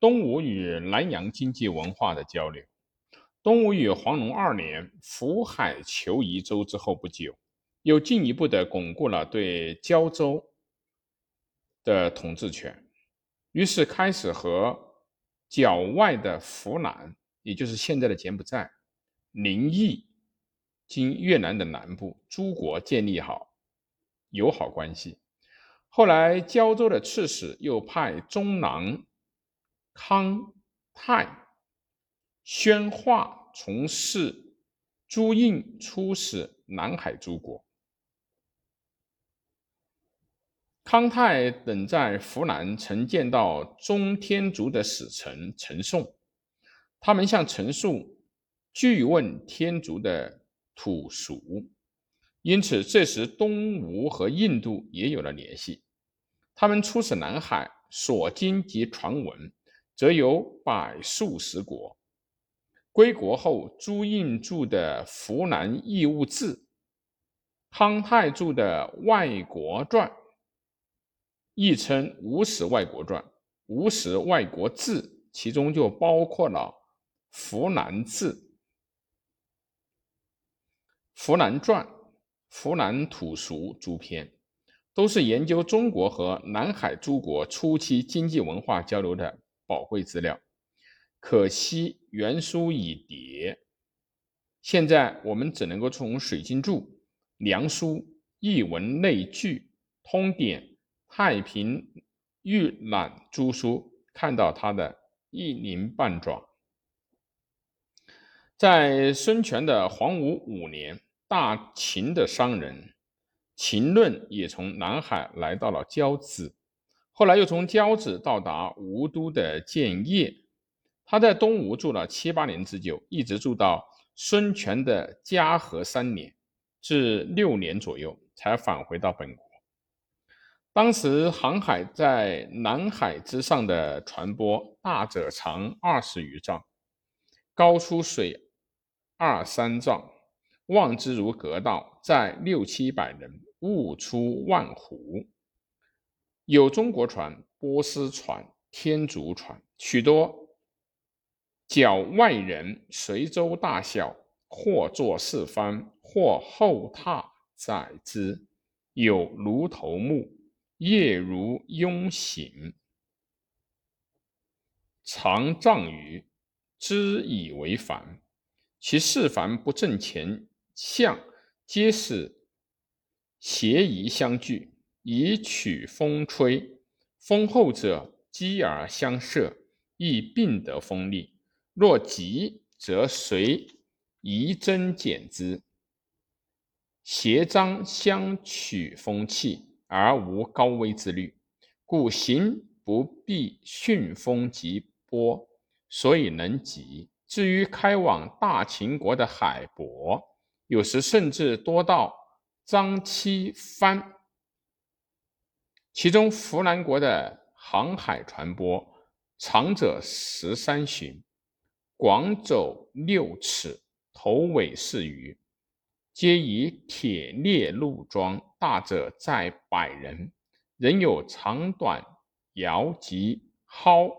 东吴与南洋经济文化的交流。东吴与黄龙二年福海求夷州之后不久，又进一步的巩固了对胶州的统治权，于是开始和角外的湖南，也就是现在的柬埔寨、宁邑经越南的南部诸国建立好友好关系。后来，胶州的刺史又派中郎康泰宣化从事朱印出使南海诸国。康泰等在湖南曾见到中天竺的使臣陈颂，他们向陈颂据问天竺的土俗，因此这时东吴和印度也有了联系。他们出使南海，所经及传闻，则有百数十国。归国后，朱印著的《湖南义务志》，康泰著的《外国传》。亦称《吴史外国传》《吴史外国志》，其中就包括了《湖南志》《湖南传》《湖南土俗》诸篇，都是研究中国和南海诸国初期经济文化交流的宝贵资料。可惜原书已迭，现在我们只能够从《水经注》《梁书》《译文类聚》《通典》。太平御览诸书看到他的一鳞半爪。在孙权的黄武五年，大秦的商人秦论也从南海来到了交趾，后来又从交趾到达吴都的建业。他在东吴住了七八年之久，一直住到孙权的嘉禾三年至六年左右，才返回到本国。当时航海在南海之上的船舶，大者长二十余丈，高出水二三丈，望之如隔道，载六七百人，物出万斛。有中国船、波斯船、天竺船，许多角外人随舟大小，或坐四方，或后踏载之，有卢头目。夜如拥醒，常障于知以为烦。其事凡不正前向，皆是斜移相距，以取风吹。风后者积而相射，亦并得风力。若急，则随移增减之，斜张相取风气。而无高危之虑，故行不必巽风急波，所以能急。至于开往大秦国的海舶，有时甚至多到张七帆。其中湖南国的航海船舶，长者十三寻，广走六尺，头尾四余。皆以铁链路装，大者在百人，人有长短摇及蒿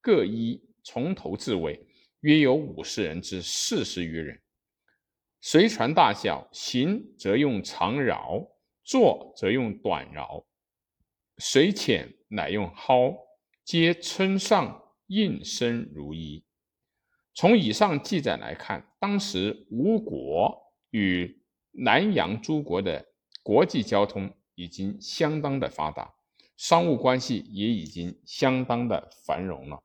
各一，从头至尾，约有五十人至四十余人。随船大小，行则用长桡，坐则用短桡，水浅乃用蒿，皆村上应声如一。从以上记载来看，当时吴国。与南阳诸国的国际交通已经相当的发达，商务关系也已经相当的繁荣了。